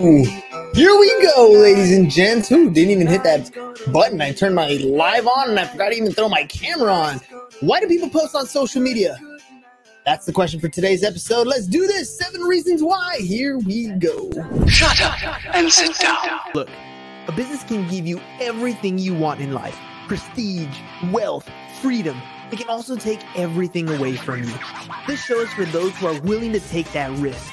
Here we go, ladies and gents. Who didn't even hit that button? I turned my live on and I forgot to even throw my camera on. Why do people post on social media? That's the question for today's episode. Let's do this. Seven reasons why. Here we go. Shut up and sit down. Look, a business can give you everything you want in life prestige, wealth, freedom. It can also take everything away from you. This show is for those who are willing to take that risk.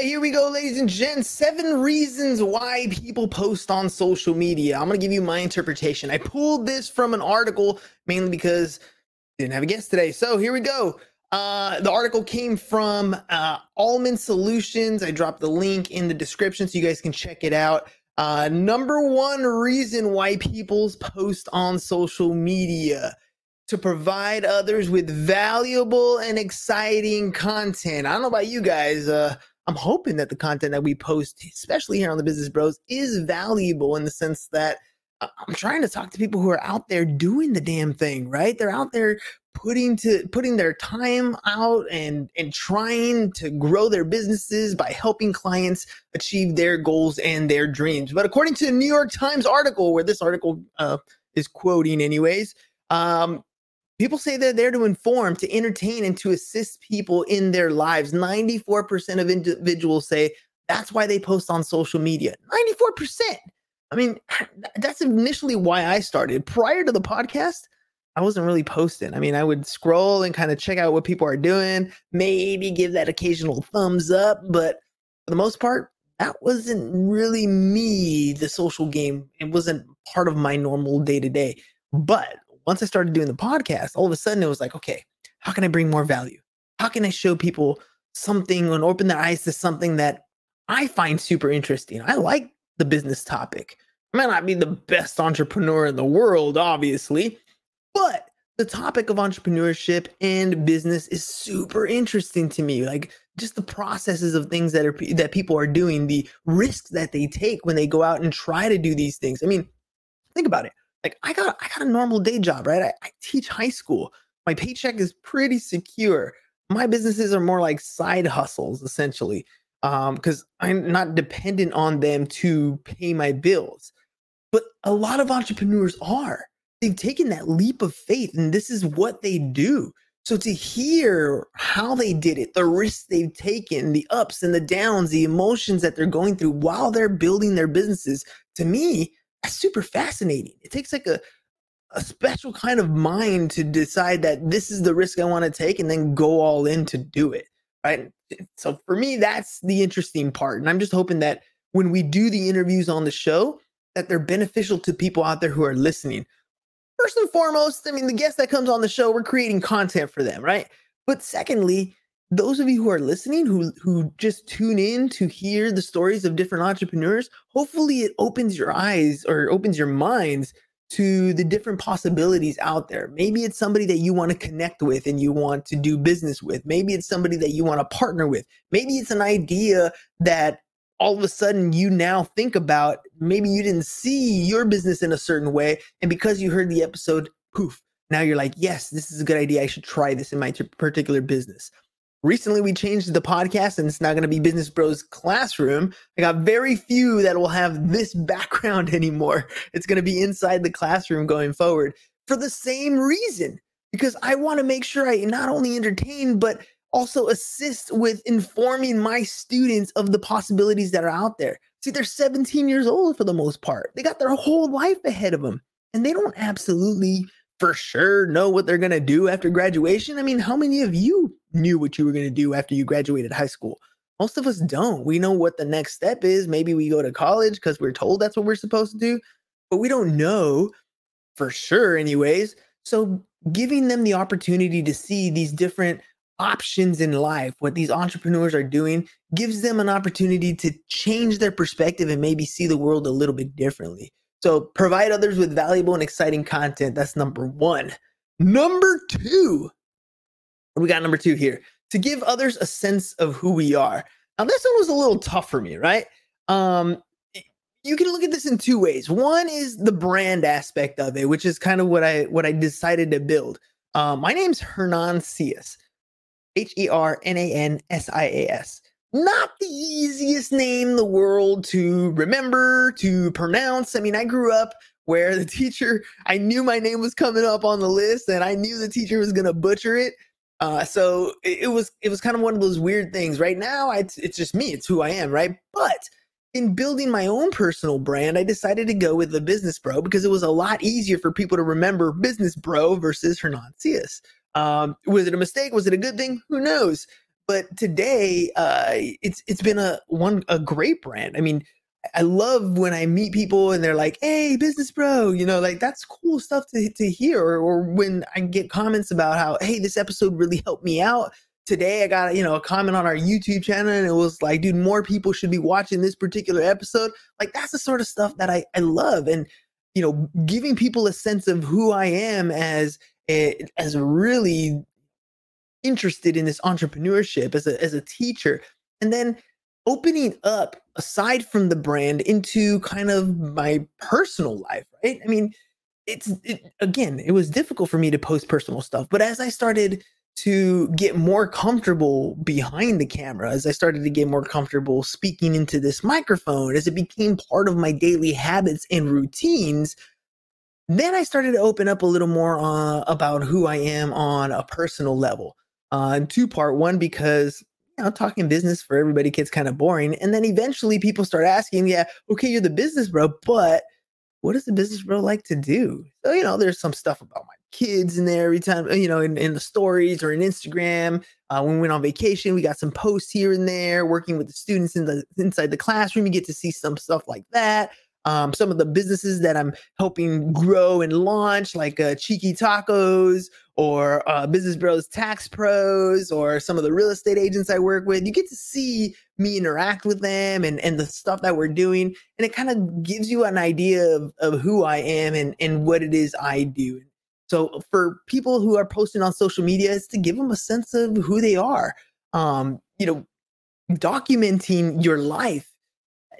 Here we go, ladies and gents. Seven reasons why people post on social media. I'm to give you my interpretation. I pulled this from an article mainly because I didn't have a guest today. So here we go. Uh, the article came from uh, Almond Solutions. I dropped the link in the description so you guys can check it out. Uh, number one reason why people post on social media to provide others with valuable and exciting content. I don't know about you guys. Uh, I'm hoping that the content that we post, especially here on the Business Bros, is valuable in the sense that uh, I'm trying to talk to people who are out there doing the damn thing, right? They're out there putting to putting their time out and and trying to grow their businesses by helping clients achieve their goals and their dreams. But according to the New York Times article, where this article uh, is quoting, anyways, um, People say they're there to inform, to entertain, and to assist people in their lives. 94% of individuals say that's why they post on social media. 94%. I mean, that's initially why I started. Prior to the podcast, I wasn't really posting. I mean, I would scroll and kind of check out what people are doing, maybe give that occasional thumbs up, but for the most part, that wasn't really me, the social game. It wasn't part of my normal day to day. But once I started doing the podcast, all of a sudden it was like, okay, how can I bring more value? How can I show people something and open their eyes to something that I find super interesting? I like the business topic. I might not be the best entrepreneur in the world, obviously, but the topic of entrepreneurship and business is super interesting to me. Like just the processes of things that are that people are doing, the risks that they take when they go out and try to do these things. I mean, think about it like I got I got a normal day job, right? I, I teach high school. My paycheck is pretty secure. My businesses are more like side hustles, essentially, because um, I'm not dependent on them to pay my bills. But a lot of entrepreneurs are. They've taken that leap of faith, and this is what they do. So to hear how they did it, the risks they've taken, the ups and the downs, the emotions that they're going through while they're building their businesses, to me, that's super fascinating. It takes like a a special kind of mind to decide that this is the risk I want to take and then go all in to do it. Right. So for me, that's the interesting part. And I'm just hoping that when we do the interviews on the show, that they're beneficial to people out there who are listening. First and foremost, I mean, the guest that comes on the show, we're creating content for them, right? But secondly, those of you who are listening who who just tune in to hear the stories of different entrepreneurs hopefully it opens your eyes or opens your minds to the different possibilities out there. Maybe it's somebody that you want to connect with and you want to do business with. Maybe it's somebody that you want to partner with. Maybe it's an idea that all of a sudden you now think about. Maybe you didn't see your business in a certain way and because you heard the episode poof now you're like yes this is a good idea. I should try this in my particular business Recently, we changed the podcast and it's now going to be Business Bros Classroom. I got very few that will have this background anymore. It's going to be inside the classroom going forward for the same reason, because I want to make sure I not only entertain, but also assist with informing my students of the possibilities that are out there. See, they're 17 years old for the most part, they got their whole life ahead of them, and they don't absolutely for sure know what they're going to do after graduation? I mean, how many of you knew what you were going to do after you graduated high school? Most of us don't. We know what the next step is. Maybe we go to college because we're told that's what we're supposed to do, but we don't know for sure, anyways. So, giving them the opportunity to see these different options in life, what these entrepreneurs are doing, gives them an opportunity to change their perspective and maybe see the world a little bit differently. So provide others with valuable and exciting content. That's number one. Number two. We got number two here? To give others a sense of who we are. Now, this one was a little tough for me, right? Um, you can look at this in two ways. One is the brand aspect of it, which is kind of what I what I decided to build. Uh, my name's Hernan Sias, H E R N A N S I A S. Not the easiest name in the world to remember, to pronounce. I mean, I grew up where the teacher, I knew my name was coming up on the list and I knew the teacher was going to butcher it. Uh, so it, it, was it was kind of one of those weird things. Right now, I, it's just me. It's who I am, right? But in building my own personal brand, I decided to go with the Business Bro because it was a lot easier for people to remember Business Bro versus Hernan Sias. Um, was it a mistake? Was it a good thing? Who knows? But today, uh, it's it's been a one a great brand. I mean, I love when I meet people and they're like, "Hey, business bro," you know, like that's cool stuff to to hear. Or, or when I get comments about how, "Hey, this episode really helped me out." Today, I got you know a comment on our YouTube channel, and it was like, "Dude, more people should be watching this particular episode." Like that's the sort of stuff that I I love, and you know, giving people a sense of who I am as a, as really interested in this entrepreneurship as a as a teacher, and then opening up aside from the brand into kind of my personal life, right? I mean, it's it, again, it was difficult for me to post personal stuff, but as I started to get more comfortable behind the camera, as I started to get more comfortable speaking into this microphone, as it became part of my daily habits and routines, then I started to open up a little more uh, about who I am on a personal level. Uh, two part one because you know, talking business for everybody gets kind of boring. And then eventually people start asking, yeah, okay, you're the business bro, but what does the business bro like to do? So, you know, there's some stuff about my kids in there every time, you know, in, in the stories or in Instagram. Uh, when we went on vacation, we got some posts here and there, working with the students in the inside the classroom. You get to see some stuff like that um, some of the businesses that I'm helping grow and launch, like uh, Cheeky Tacos or uh, Business Bros Tax Pros, or some of the real estate agents I work with. You get to see me interact with them and, and the stuff that we're doing. And it kind of gives you an idea of, of who I am and, and what it is I do. So for people who are posting on social media, it's to give them a sense of who they are. Um, you know, documenting your life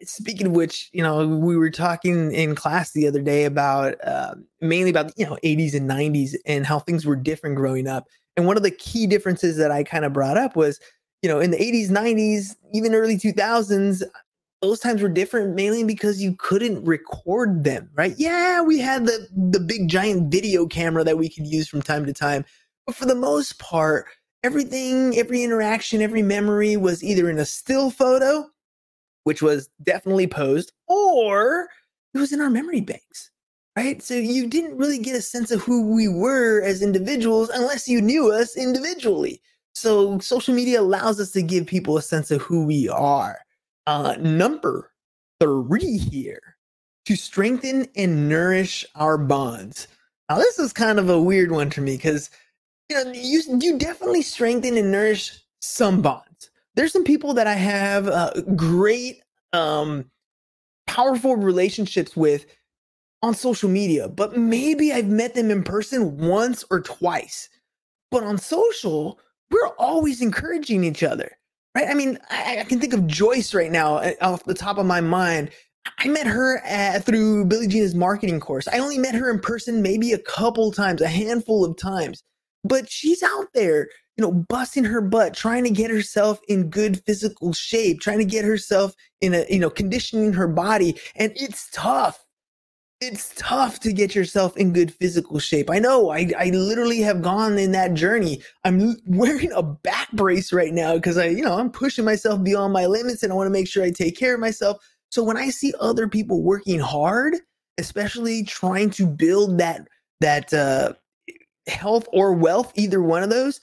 speaking of which, you know, we were talking in class the other day about uh, mainly about you know 80s and 90s and how things were different growing up. And one of the key differences that I kind of brought up was, you know, in the 80s, 90s, even early 2000s, those times were different mainly because you couldn't record them, right? Yeah, we had the the big giant video camera that we could use from time to time, but for the most part, everything, every interaction, every memory was either in a still photo which was definitely posed, or it was in our memory banks, right? So you didn't really get a sense of who we were as individuals unless you knew us individually. So social media allows us to give people a sense of who we are. Uh, number three here to strengthen and nourish our bonds. Now, this is kind of a weird one for me because you know you you definitely strengthen and nourish some bonds there's some people that I have uh, great, um, powerful relationships with on social media, but maybe I've met them in person once or twice. But on social, we're always encouraging each other, right? I mean, I, I can think of Joyce right now uh, off the top of my mind. I met her at, through Billy Gene's marketing course. I only met her in person maybe a couple times, a handful of times, but she's out there you know, busting her butt, trying to get herself in good physical shape, trying to get herself in a, you know, conditioning her body. And it's tough. It's tough to get yourself in good physical shape. I know. I, I literally have gone in that journey. I'm wearing a back brace right now because I, you know, I'm pushing myself beyond my limits and I want to make sure I take care of myself. So when I see other people working hard, especially trying to build that, that, uh, health or wealth, either one of those,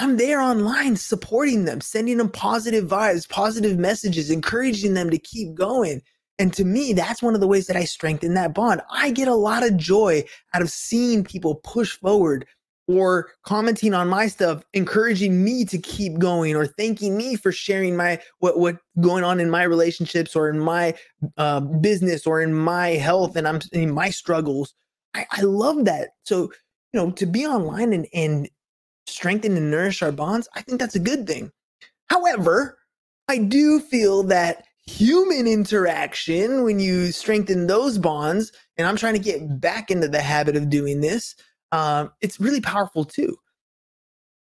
I'm there online supporting them, sending them positive vibes, positive messages, encouraging them to keep going. And to me, that's one of the ways that I strengthen that bond. I get a lot of joy out of seeing people push forward or commenting on my stuff, encouraging me to keep going or thanking me for sharing my what what going on in my relationships or in my uh, business or in my health and I'm in my struggles. I, I love that. So you know, to be online and, and strengthen and nourish our bonds, I think that's a good thing. However, I do feel that human interaction, when you strengthen those bonds, and I'm trying to get back into the habit of doing this, um, it's really powerful too.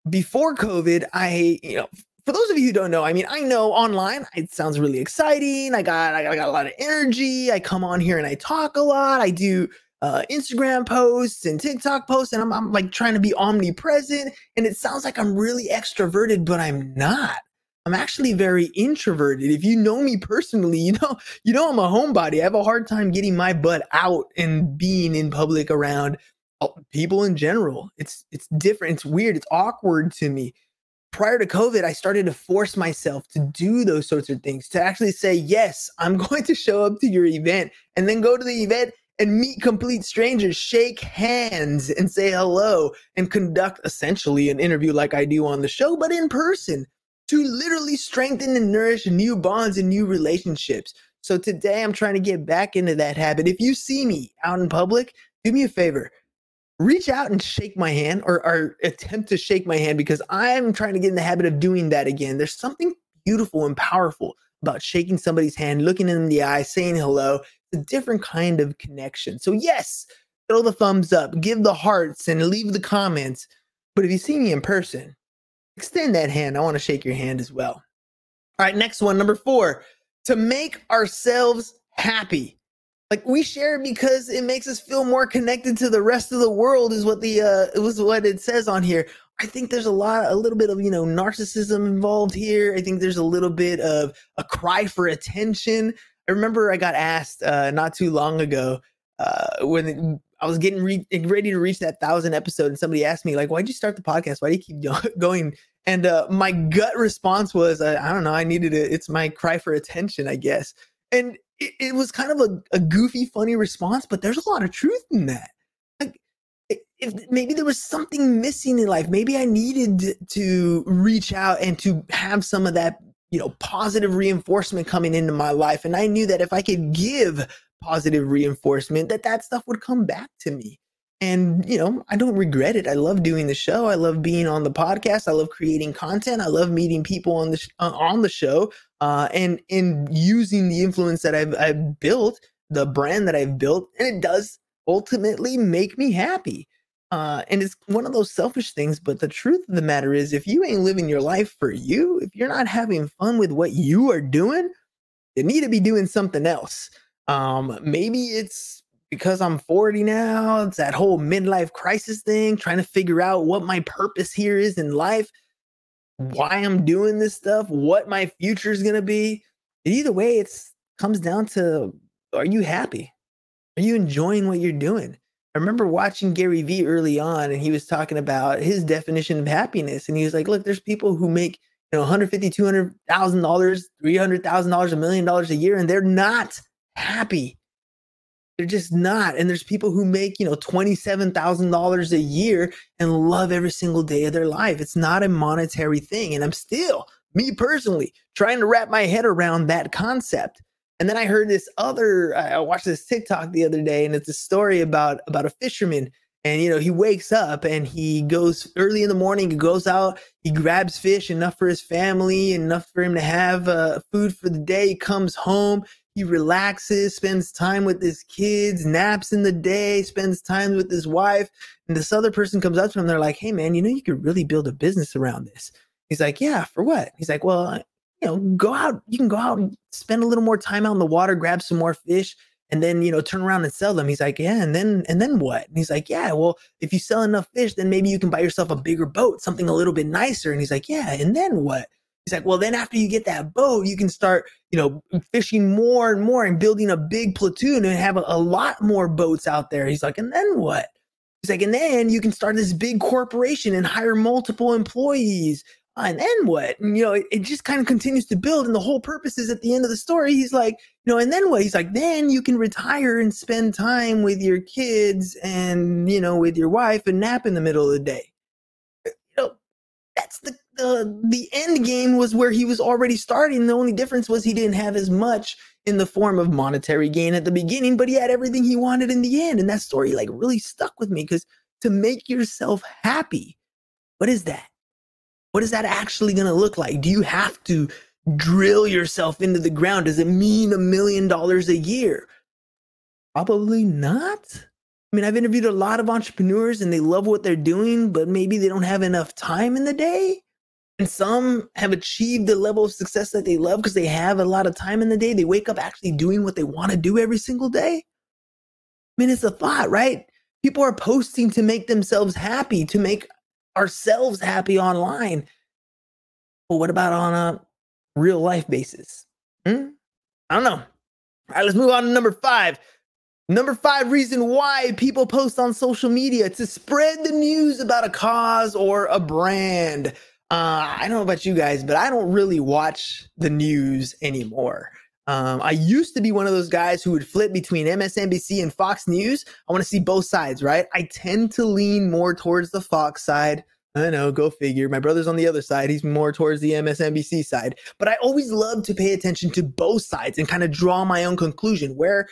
Before COVID, I, you know, for those of you who don't know, I mean, I know online it sounds really exciting. I got, I got, I got a lot of energy. I come on here and I talk a lot. I do uh, Instagram posts and TikTok posts, and I'm, I'm like trying to be omnipresent. And it sounds like I'm really extroverted, but I'm not. I'm actually very introverted. If you know me personally, you know, you know I'm a homebody. I have a hard time getting my butt out and being in public around uh, people in general. It's it's different. It's weird. It's awkward to me. Prior to COVID, I started to force myself to do those sorts of things, to actually say, yes, I'm going to show up to your event and then go to the event and meet complete strangers, shake hands and say hello and conduct essentially an interview like I do on the show, but in person to literally strengthen and nourish new bonds and new relationships. So today I'm trying to get back into that habit. If you see me out in public, do me a favor. Reach out and shake my hand or, or attempt to shake my hand because I'm trying to get in the habit of doing that again. There's something beautiful and powerful about shaking somebody's hand, looking them in the eye, saying hello. A different kind of connection. So, yes, throw the thumbs up, give the hearts, and leave the comments. But if you see me in person, extend that hand. I want to shake your hand as well. All right, next one, number four, to make ourselves happy. Like we share because it makes us feel more connected to the rest of the world, is what the uh it was what it says on here. I think there's a lot, a little bit of you know narcissism involved here. I think there's a little bit of a cry for attention. I remember I got asked uh, not too long ago uh, when I was getting re- ready to reach that thousand episode, and somebody asked me like, "Why'd you start the podcast? Why do you keep going?" And uh, my gut response was, I, I, don't know, I needed it. It's my cry for attention, I guess." And it, it was kind of a, a, goofy, funny response, but there's a lot of truth in that. Like, if maybe there was something missing in life, maybe I needed to reach out and to have some of that, you know, positive reinforcement coming into my life, and I knew that if I could give positive reinforcement that that stuff would come back to me. And you know i don't regret it. I love doing the show. I love being on the podcast. I love creating content. I love meeting people on the sh- uh, on the show uh, and in using the influence that I've, I've built the brand that i've built and it does ultimately make me happy uh, and it's one of those selfish things but the truth of the matter is if you ain't living your life for you if you're not having fun with what you are doing you need to be doing something else um, maybe it's because I'm 40 now. It's that whole midlife crisis thing, trying to figure out what my purpose here is in life, why I'm doing this stuff, what my future is going to be. either way, it comes down to are you happy? Are you enjoying what you're doing? I remember watching Gary Vee early on, and he was talking about his definition of happiness. And he was like, Look, there's people who make you know 150 200000 dollars 300000 dollars a million dollars a year and they're not happy. They're just not. And there's people who make, you know, $27,000 a year and love every single day of their life. It's not a monetary thing. And I'm still, me personally, trying to wrap my head around that concept. And then I heard this other, I watched this TikTok the other day, and it's a story about about a fisherman. And you know, he wakes up and he goes early in the morning, he goes out, he grabs fish enough for his family, enough for him to have uh, food for the day. He comes home, he relaxes, spends time with his kids, naps in the day, spends time with his wife. And this other person comes up to him. They're like, hey, man, you know, you could really build a business around this. He's like, yeah, for what? He's like, well, you know, go out. You can go out and spend a little more time out in the water, grab some more fish, and then you know turn around and sell them he's like yeah and then and then what and he's like yeah well if you sell enough fish then maybe you can buy yourself a bigger boat something a little bit nicer and he's like yeah and then what He's like, well, then after you get that boat, you can start, you know, fishing more and more and building a big platoon and have a, a lot more boats out there. He's like, and then what? He's like, and then you can start this big corporation and hire multiple employees. Uh, and then what? And, you know, it, it just kind of continues to build. And the whole purpose is at the end of the story, he's like, you know, and then what? He's like, then you can retire and spend time with your kids and, you know, with your wife and nap in the middle of the day. You know, that's the the the end game was where he was already starting. The only difference was he didn't have as much in the form of monetary gain at the beginning, but he had everything he wanted in the end. And that story like really stuck with me because to make yourself happy. What is that? What is that actually going to look like? Do you have to drill yourself into the ground? Does it mean a million dollars a year? Probably not. I mean, I've interviewed a lot of entrepreneurs and they love what they're doing, but maybe they don't have enough time in the day. And some have achieved the level of success that they love because they have a lot of time in the day. They wake up actually doing what they want to do every single day. I mean, it's a thought, right? People are posting to make themselves happy, to make ourselves happy online. But what about on a real life basis? Hmm? I don't know. All right, let's move on to number five. Number five reason why people post on social media to spread the news about a cause or a brand. Uh, I don't know about you guys, but I don't really watch the news anymore. Um, I used to be one of those guys who would flip between MSNBC and Fox News. I want to see both sides, right? I tend to lean more towards the Fox side. I know, go figure. My brother's on the other side. He's more towards the MSNBC side. But I always love to pay attention to both sides and kind of draw my own conclusion where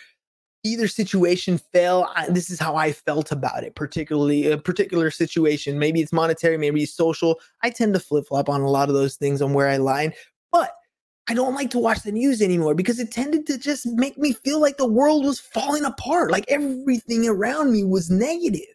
either situation fell I, this is how i felt about it particularly a particular situation maybe it's monetary maybe it's social i tend to flip-flop on a lot of those things on where i line i don't like to watch the news anymore because it tended to just make me feel like the world was falling apart like everything around me was negative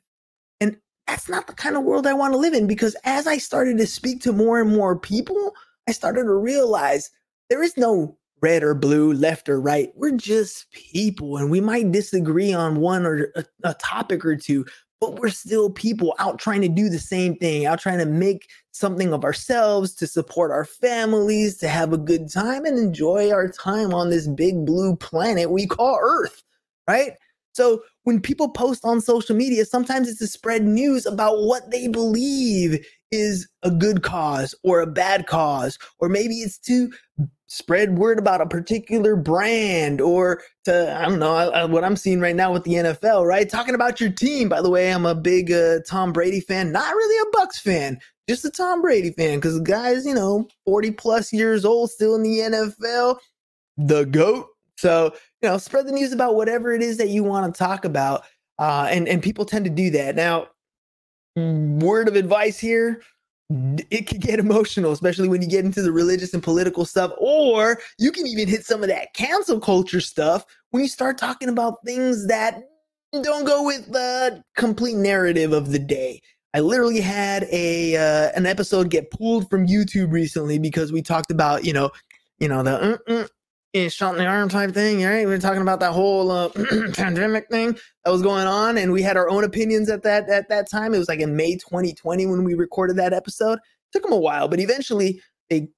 and that's not the kind of world i want to live in because as i started to speak to more and more people i started to realize there is no red or blue, left or right. We're just people and we might disagree on one or a, a, topic or two, but we're still people out trying to do the same thing, out trying to make something of ourselves, to support our families, to have a good time and enjoy our time on this big blue planet we call Earth, right? So when people post on social media, sometimes it's to spread news about what they believe is a good cause or a bad cause, or maybe it's to spread word about a particular brand or to i don't know I, I, what i'm seeing right now with the nfl right? Talking about your team. By the way i'm a big uh, tom brady fan. Not really a Bucs fan just a tom brady fan because the guy's you know 40 plus years old still in the nfl the goat. So you know spread the news about whatever it is that you want to talk about uh, and and people tend to do that. Now word of advice here it can get emotional, especially when you get into the religious and political stuff. Or you can even hit some of that cancel culture stuff when you start talking about things that don't go with the complete narrative of the day. I literally had a uh, an episode get pulled from YouTube recently because we talked about you know you know the is shot in the arm type thing, right? We were talking about that whole uh, pandemic thing that was going on, and we had our own opinions at that at that time. It was like in May 2020 when we recorded that episode. It took them a while, but eventually they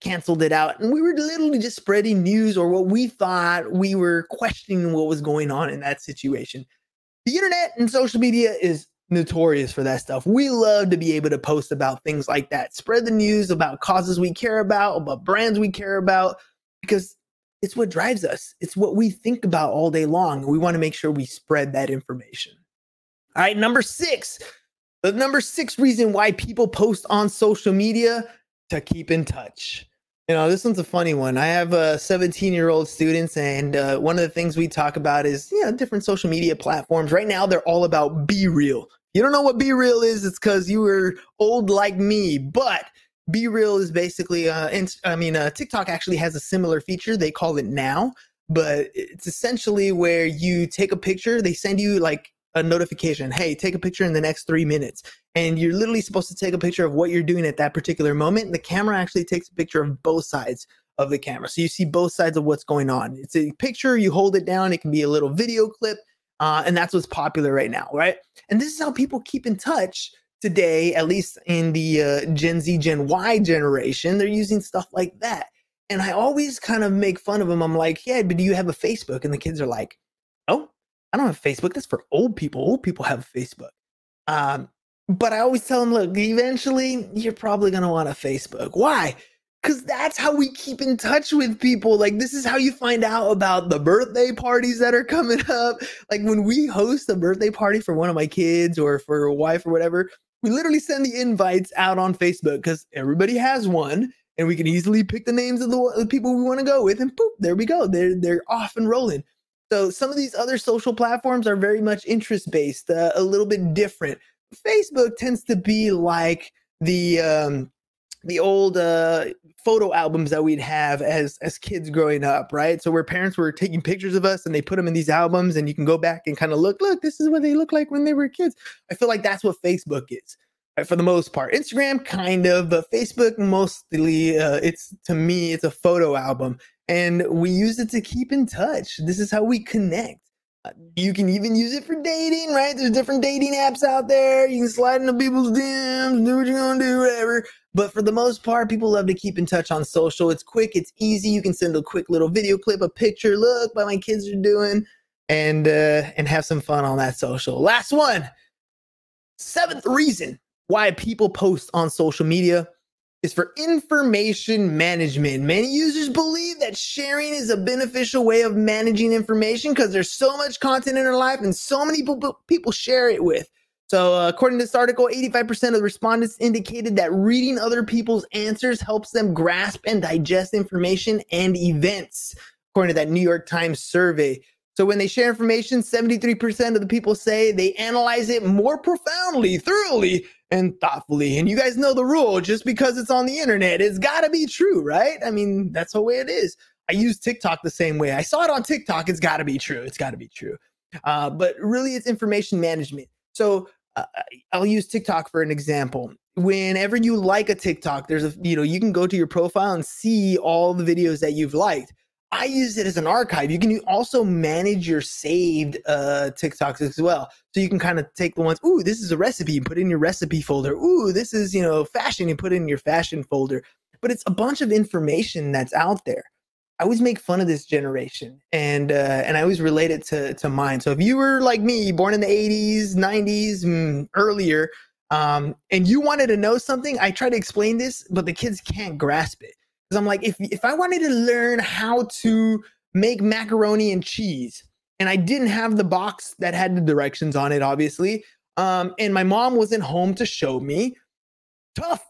canceled it out, and we were literally just spreading news or what we thought we were questioning what was going on in that situation. The internet and social media is notorious for that stuff. We love to be able to post about things like that, spread the news about causes we care about, about brands we care about because it's what drives us. It's what we think about all day long. We want to make sure we spread that information. All right, number six. The number six reason why people post on social media to keep in touch. You know, this one's a funny one. I have uh, 17 year old students, and uh, one of the things we talk about is, you know, different social media platforms. Right now, they're all about BeReal. You don't know what BeReal is, it's because you were old like me. But BeReal is basically, uh, and I mean, uh, TikTok actually has a similar feature. They call it Now, but it's essentially where you take a picture. They send you like a notification. Hey, take a picture in the next three minutes, and you're literally supposed to take a picture of what you're doing at that particular moment. The camera actually takes a picture of both sides of the camera, so you see both sides of what's going on. It's a picture. You hold it down. It can be a little video clip. Uh, and that's what's popular right now, right? And this is how people keep in touch today, at least in the uh, Gen Z, Gen Y generation, they're using stuff like that. And I always kind of make fun of them. I'm like, yeah, but do you have a Facebook? And the kids are like, oh, I don't have Facebook. That's for old people. Old people have Facebook. Um, but I always tell them, look, eventually you're probably going to want a Facebook. Why? Because that's how we keep in touch with people. Like, this is how you find out about the birthday parties that are coming up. Like, when we host a birthday party for one of my kids or for a wife or whatever, we literally send the invites out on Facebook because everybody has one, and we can easily pick the names of the, the people we want to go with, and boop, there we go. They're they're off and rolling. So some of these other social platforms are very much interest based, uh, a little bit different. Facebook tends to be like the um, the old uh, photo albums that we'd have as as kids growing up, right? So where parents were taking pictures of us and they put them in these albums, and you can go back and kind of look, look, this is what they look like when they were kids. I feel like that's what Facebook is. Right, for the most part, Instagram kind of, but Facebook mostly. Uh, it's to me, it's a photo album, and we use it to keep in touch. This is how we connect. You can even use it for dating, right? There's different dating apps out there. You can slide into people's DMs, do what you're gonna do, whatever. But for the most part, people love to keep in touch on social. It's quick, it's easy. You can send a quick little video clip, a picture. Look what my kids are doing, and uh, and have some fun on that social. Last one, seventh reason why people post on social media is for information management. Many users believe that sharing is a beneficial way of managing information because there's so much content in our life and so many people, people share it with. So, uh, according to this article, 85% of the respondents indicated that reading other people's answers helps them grasp and digest information and events, according to that New York Times survey. So when they share information, 73% of the people say they analyze it more profoundly, thoroughly, and thoughtfully. And you guys know the rule just because it's on the internet, it's got to be true, right? I mean, that's the way it is. I use TikTok the same way. I saw it on TikTok. It's got to be true. It's got to be true. Uh, but really, it's information management. So uh, I'll use TikTok for an example. Whenever you like a TikTok, there's a, you know, you can go to your profile and see all the videos that you've liked. I use it as an archive. You can also manage your saved uh, TikToks as well. So you can kind of take the ones, ooh, this is a recipe, and put in your recipe folder. Ooh, this is, you know, fashion, and put in your fashion folder. But it's a bunch of information that's out there. I always make fun of this generation, and uh, and I always relate it to to mine. So if you were like me, born in the '80s, '90s, mm, earlier, um, and you wanted to know something, I try to explain this, but the kids can't grasp it. Because I'm like, if if I wanted to learn how to make macaroni and cheese, and I didn't have the box that had the directions on it, obviously, um, and my mom wasn't home to show me, tough.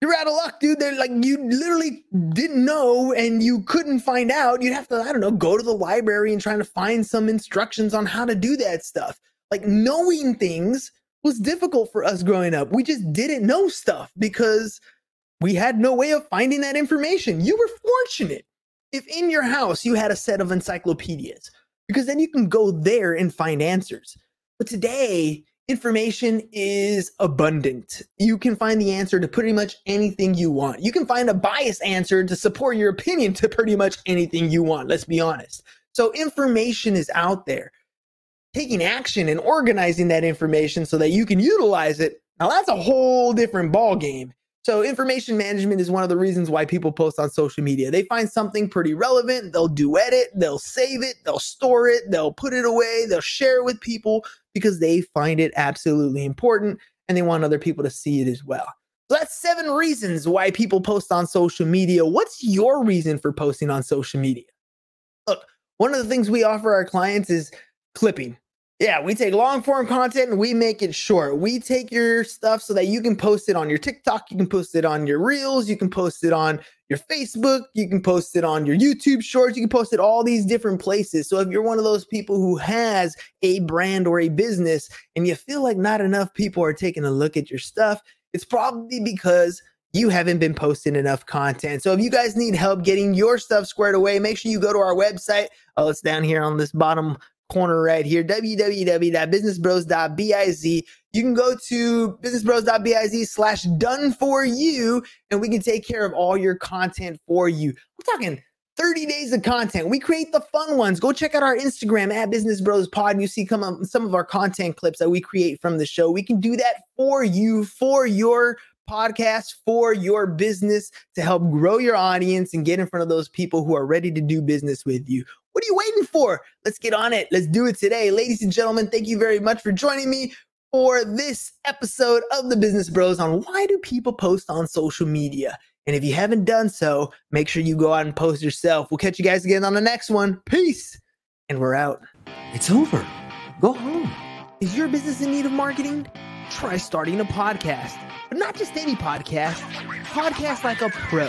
You're out of luck, dude. They're like you literally didn't know and you couldn't find out. You'd have to, I don't know, go to the library and trying to find some instructions on how to do that stuff. Like knowing things was difficult for us growing up. We just didn't know stuff because we had no way of finding that information. You were fortunate if in your house you had a set of encyclopedias, because then you can go there and find answers. But today, information is abundant. You can find the answer to pretty much anything you want. You can find a biased answer to support your opinion to pretty much anything you want, let's be honest. So, information is out there. Taking action and organizing that information so that you can utilize it, now that's a whole different ball game. So, information management is one of the reasons why people post on social media. They find something pretty relevant, they'll duet it, they'll save it, they'll store it, they'll put it away, they'll share it with people because they find it absolutely important and they want other people to see it as well. So, that's seven reasons why people post on social media. What's your reason for posting on social media? Look, one of the things we offer our clients is clipping. Yeah, we take long form content and we make it short. We take your stuff so that you can post it on your TikTok, you can post it on your Reels, you can post it on your Facebook, you can post it on your YouTube Shorts, you can post it all these different places. So if you're one of those people who has a brand or a business and you feel like not enough people are taking a look at your stuff, it's probably because you haven't been posting enough content. So if you guys need help getting your stuff squared away, make sure you go to our website. Oh, it's down here on this bottom corner right here www.businessbros.biz you can go to businessbros.biz slash done for you and we can take care of all your content for you. We're talking 30 days of content. We create the fun ones. Go check out our instagram at business bros pod you see come up some of our content clips that we create from the show. We can do that for you for your podcast for your business to help grow your audience and get in front of those people who are ready to do business with you. What are you waiting for? Let's get on it. Let's do it today. Ladies and gentlemen, thank you very much for joining me for this episode of the Business Bros on why do people post on social media? And if you haven't done so, make sure you go out and post yourself. We'll catch you guys again on the next one. Peace. And we're out. It's over. Go home. Is your business in need of marketing? Try starting a podcast, but not just any podcast, podcast like a pro.